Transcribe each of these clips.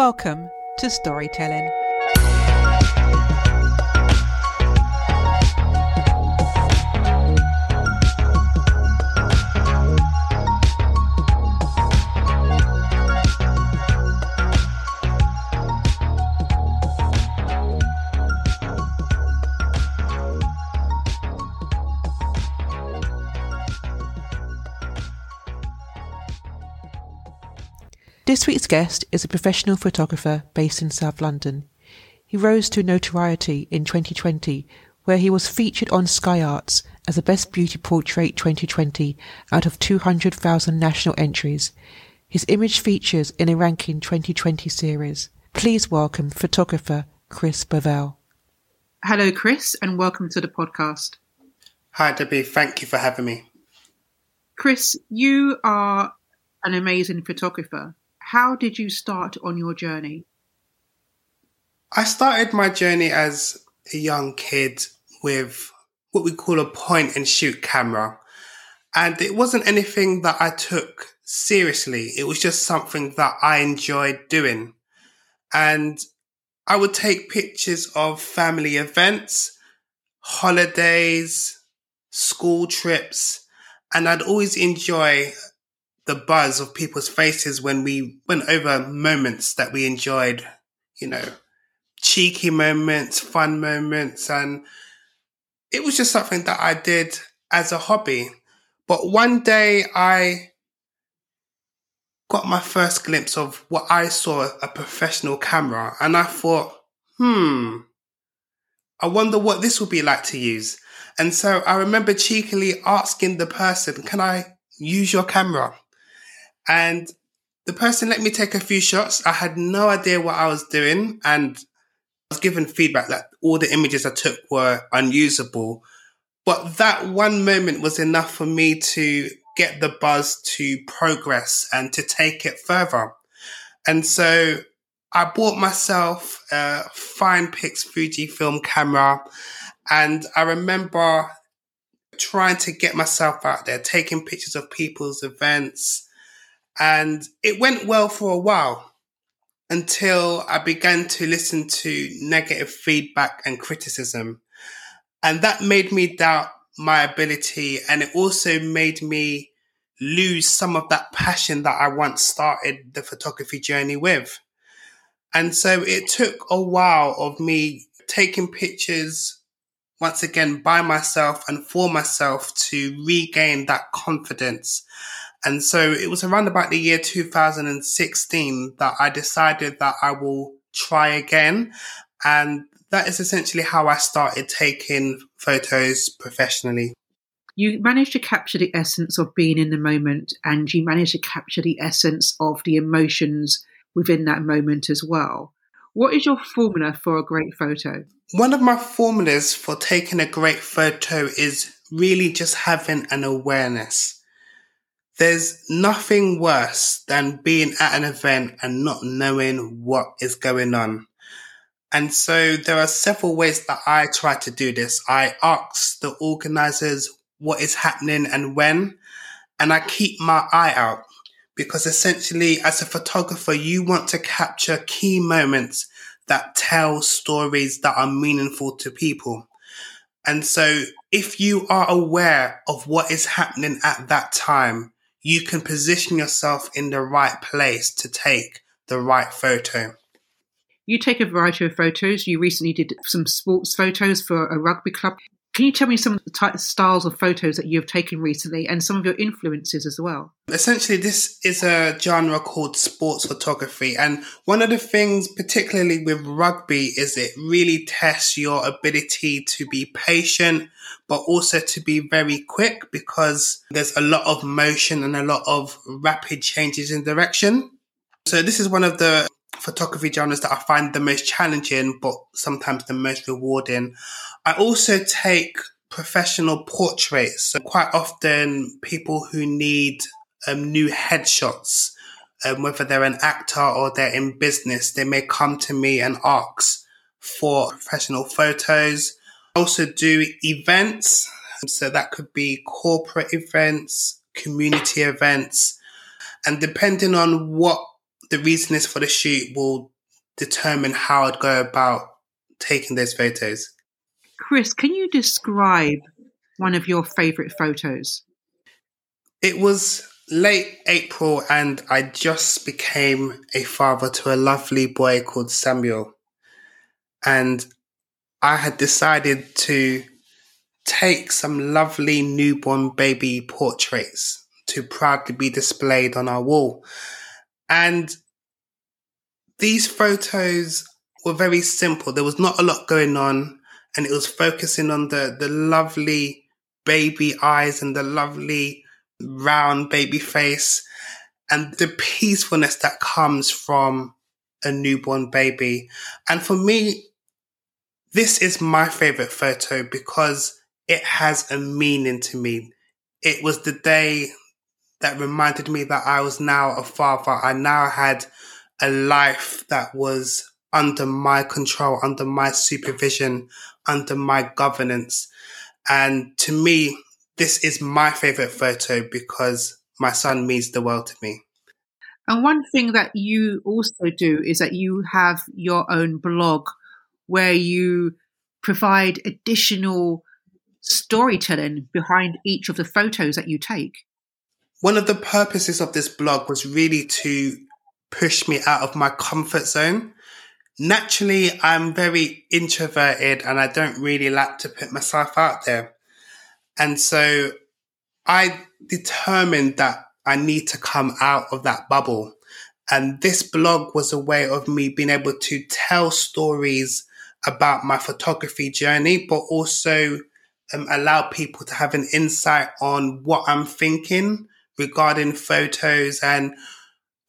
Welcome to Storytelling. This week's guest is a professional photographer based in South London. He rose to notoriety in 2020, where he was featured on Sky Arts as the Best Beauty Portrait 2020 out of 200,000 national entries. His image features in a Rankin 2020 series. Please welcome photographer Chris Bovell. Hello, Chris, and welcome to the podcast. Hi, Debbie. Thank you for having me. Chris, you are an amazing photographer how did you start on your journey? I started my journey as a young kid with what we call a point and shoot camera. And it wasn't anything that I took seriously. It was just something that I enjoyed doing. And I would take pictures of family events, holidays, school trips, and I'd always enjoy the buzz of people's faces when we went over moments that we enjoyed, you know, cheeky moments, fun moments. And it was just something that I did as a hobby. But one day I got my first glimpse of what I saw a professional camera and I thought, hmm, I wonder what this would be like to use. And so I remember cheekily asking the person, can I use your camera? And the person let me take a few shots. I had no idea what I was doing. And I was given feedback that all the images I took were unusable. But that one moment was enough for me to get the buzz to progress and to take it further. And so I bought myself a Finepix Fujifilm camera. And I remember trying to get myself out there, taking pictures of people's events, and it went well for a while until I began to listen to negative feedback and criticism. And that made me doubt my ability. And it also made me lose some of that passion that I once started the photography journey with. And so it took a while of me taking pictures once again by myself and for myself to regain that confidence and so it was around about the year 2016 that I decided that I will try again. And that is essentially how I started taking photos professionally. You managed to capture the essence of being in the moment and you managed to capture the essence of the emotions within that moment as well. What is your formula for a great photo? One of my formulas for taking a great photo is really just having an awareness there's nothing worse than being at an event and not knowing what is going on. And so there are several ways that I try to do this. I ask the organizers what is happening and when, and I keep my eye out because essentially as a photographer, you want to capture key moments that tell stories that are meaningful to people. And so if you are aware of what is happening at that time, you can position yourself in the right place to take the right photo. You take a variety of photos. You recently did some sports photos for a rugby club. Can you tell me some of the type, styles of photos that you've taken recently and some of your influences as well? Essentially, this is a genre called sports photography. And one of the things, particularly with rugby, is it really tests your ability to be patient, but also to be very quick because there's a lot of motion and a lot of rapid changes in direction. So this is one of the photography genres that I find the most challenging, but sometimes the most rewarding. I also take professional portraits. So quite often people who need um, new headshots, um, whether they're an actor or they're in business, they may come to me and ask for professional photos. I also do events. So that could be corporate events, community events. And depending on what the reasons for the shoot will determine how I'd go about taking those photos. Chris, can you describe one of your favourite photos? It was late April and I just became a father to a lovely boy called Samuel. And I had decided to take some lovely newborn baby portraits to proudly be displayed on our wall. And these photos were very simple. There was not a lot going on, and it was focusing on the, the lovely baby eyes and the lovely round baby face and the peacefulness that comes from a newborn baby. And for me, this is my favorite photo because it has a meaning to me. It was the day that reminded me that I was now a father. I now had a life that was under my control, under my supervision, under my governance. And to me, this is my favorite photo because my son means the world to me. And one thing that you also do is that you have your own blog where you provide additional storytelling behind each of the photos that you take. One of the purposes of this blog was really to push me out of my comfort zone. Naturally, I'm very introverted and I don't really like to put myself out there. And so I determined that I need to come out of that bubble. And this blog was a way of me being able to tell stories about my photography journey, but also um, allow people to have an insight on what I'm thinking regarding photos and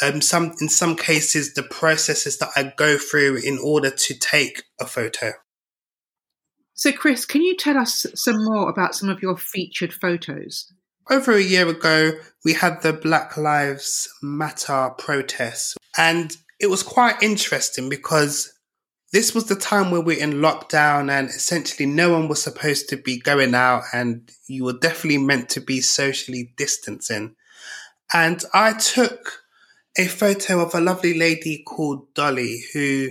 um, some in some cases the processes that I go through in order to take a photo. So, Chris, can you tell us some more about some of your featured photos? Over a year ago, we had the Black Lives Matter protests, and it was quite interesting because this was the time where we're in lockdown and essentially no one was supposed to be going out and you were definitely meant to be socially distancing. And I took a photo of a lovely lady called Dolly who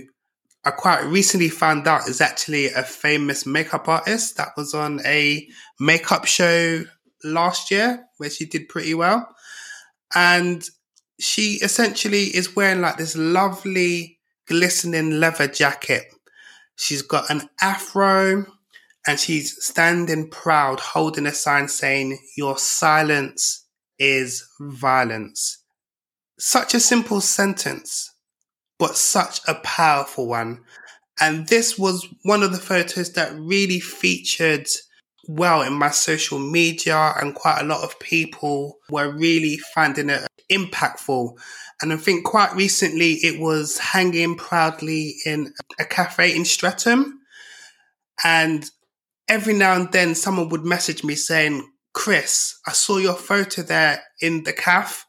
I quite recently found out is actually a famous makeup artist that was on a makeup show last year where she did pretty well. And she essentially is wearing like this lovely glistening leather jacket. She's got an afro and she's standing proud holding a sign saying, Your silence is violence. Such a simple sentence, but such a powerful one. And this was one of the photos that really featured well in my social media, and quite a lot of people were really finding it impactful. And I think quite recently it was hanging proudly in a cafe in Streatham. And every now and then someone would message me saying, Chris, I saw your photo there in the cafe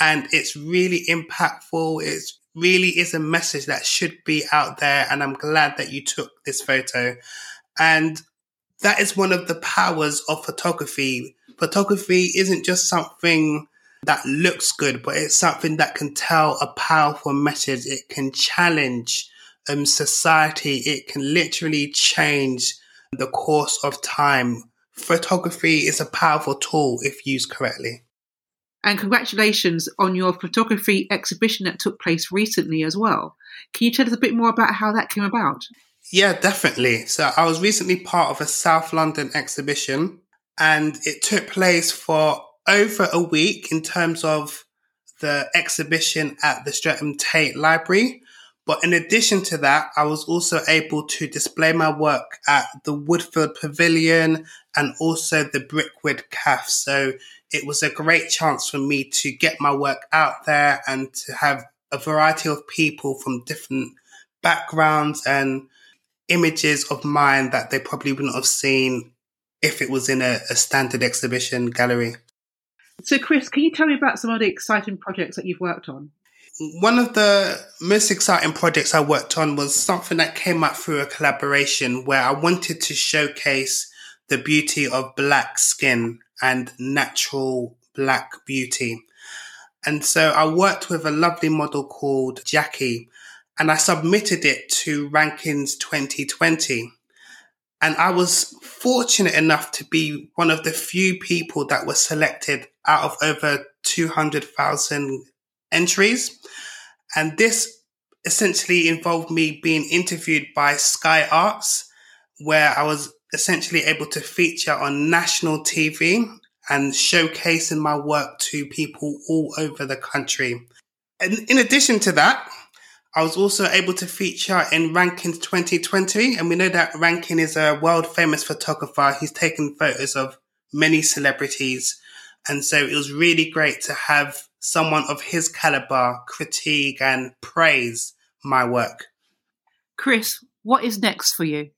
and it's really impactful. It really is a message that should be out there. And I'm glad that you took this photo. And that is one of the powers of photography. Photography isn't just something that looks good, but it's something that can tell a powerful message. It can challenge um, society. It can literally change the course of time. Photography is a powerful tool if used correctly. And congratulations on your photography exhibition that took place recently as well. Can you tell us a bit more about how that came about? Yeah, definitely. So I was recently part of a South London exhibition and it took place for over a week in terms of the exhibition at the Streatham Tate Library. But in addition to that, I was also able to display my work at the Woodfield Pavilion and also the Brickwood Cafe. So it was a great chance for me to get my work out there and to have a variety of people from different backgrounds and images of mine that they probably wouldn't have seen if it was in a, a standard exhibition gallery. So, Chris, can you tell me about some of the exciting projects that you've worked on? One of the most exciting projects I worked on was something that came up through a collaboration where I wanted to showcase the beauty of black skin and natural black beauty. And so I worked with a lovely model called Jackie and I submitted it to Rankin's 2020. And I was fortunate enough to be one of the few people that were selected out of over 200,000 entries. And this essentially involved me being interviewed by Sky Arts, where I was essentially able to feature on national TV and showcasing my work to people all over the country. And in addition to that, I was also able to feature in Rankins 2020. And we know that Rankin is a world famous photographer. He's taken photos of many celebrities. And so it was really great to have someone of his caliber critique and praise my work. Chris, what is next for you?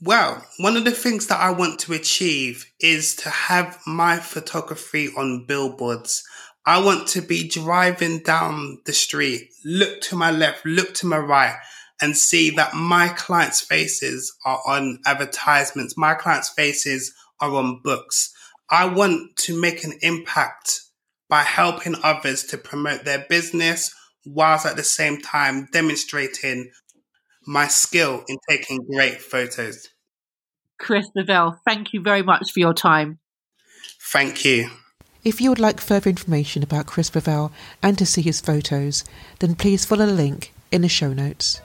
Well, one of the things that I want to achieve is to have my photography on billboards. I want to be driving down the street, look to my left, look to my right, and see that my clients' faces are on advertisements. My clients' faces are on books. I want to make an impact by helping others to promote their business whilst at the same time demonstrating my skill in taking great photos. Chris Bavell, thank you very much for your time. Thank you. If you would like further information about Chris Bavell and to see his photos, then please follow the link in the show notes.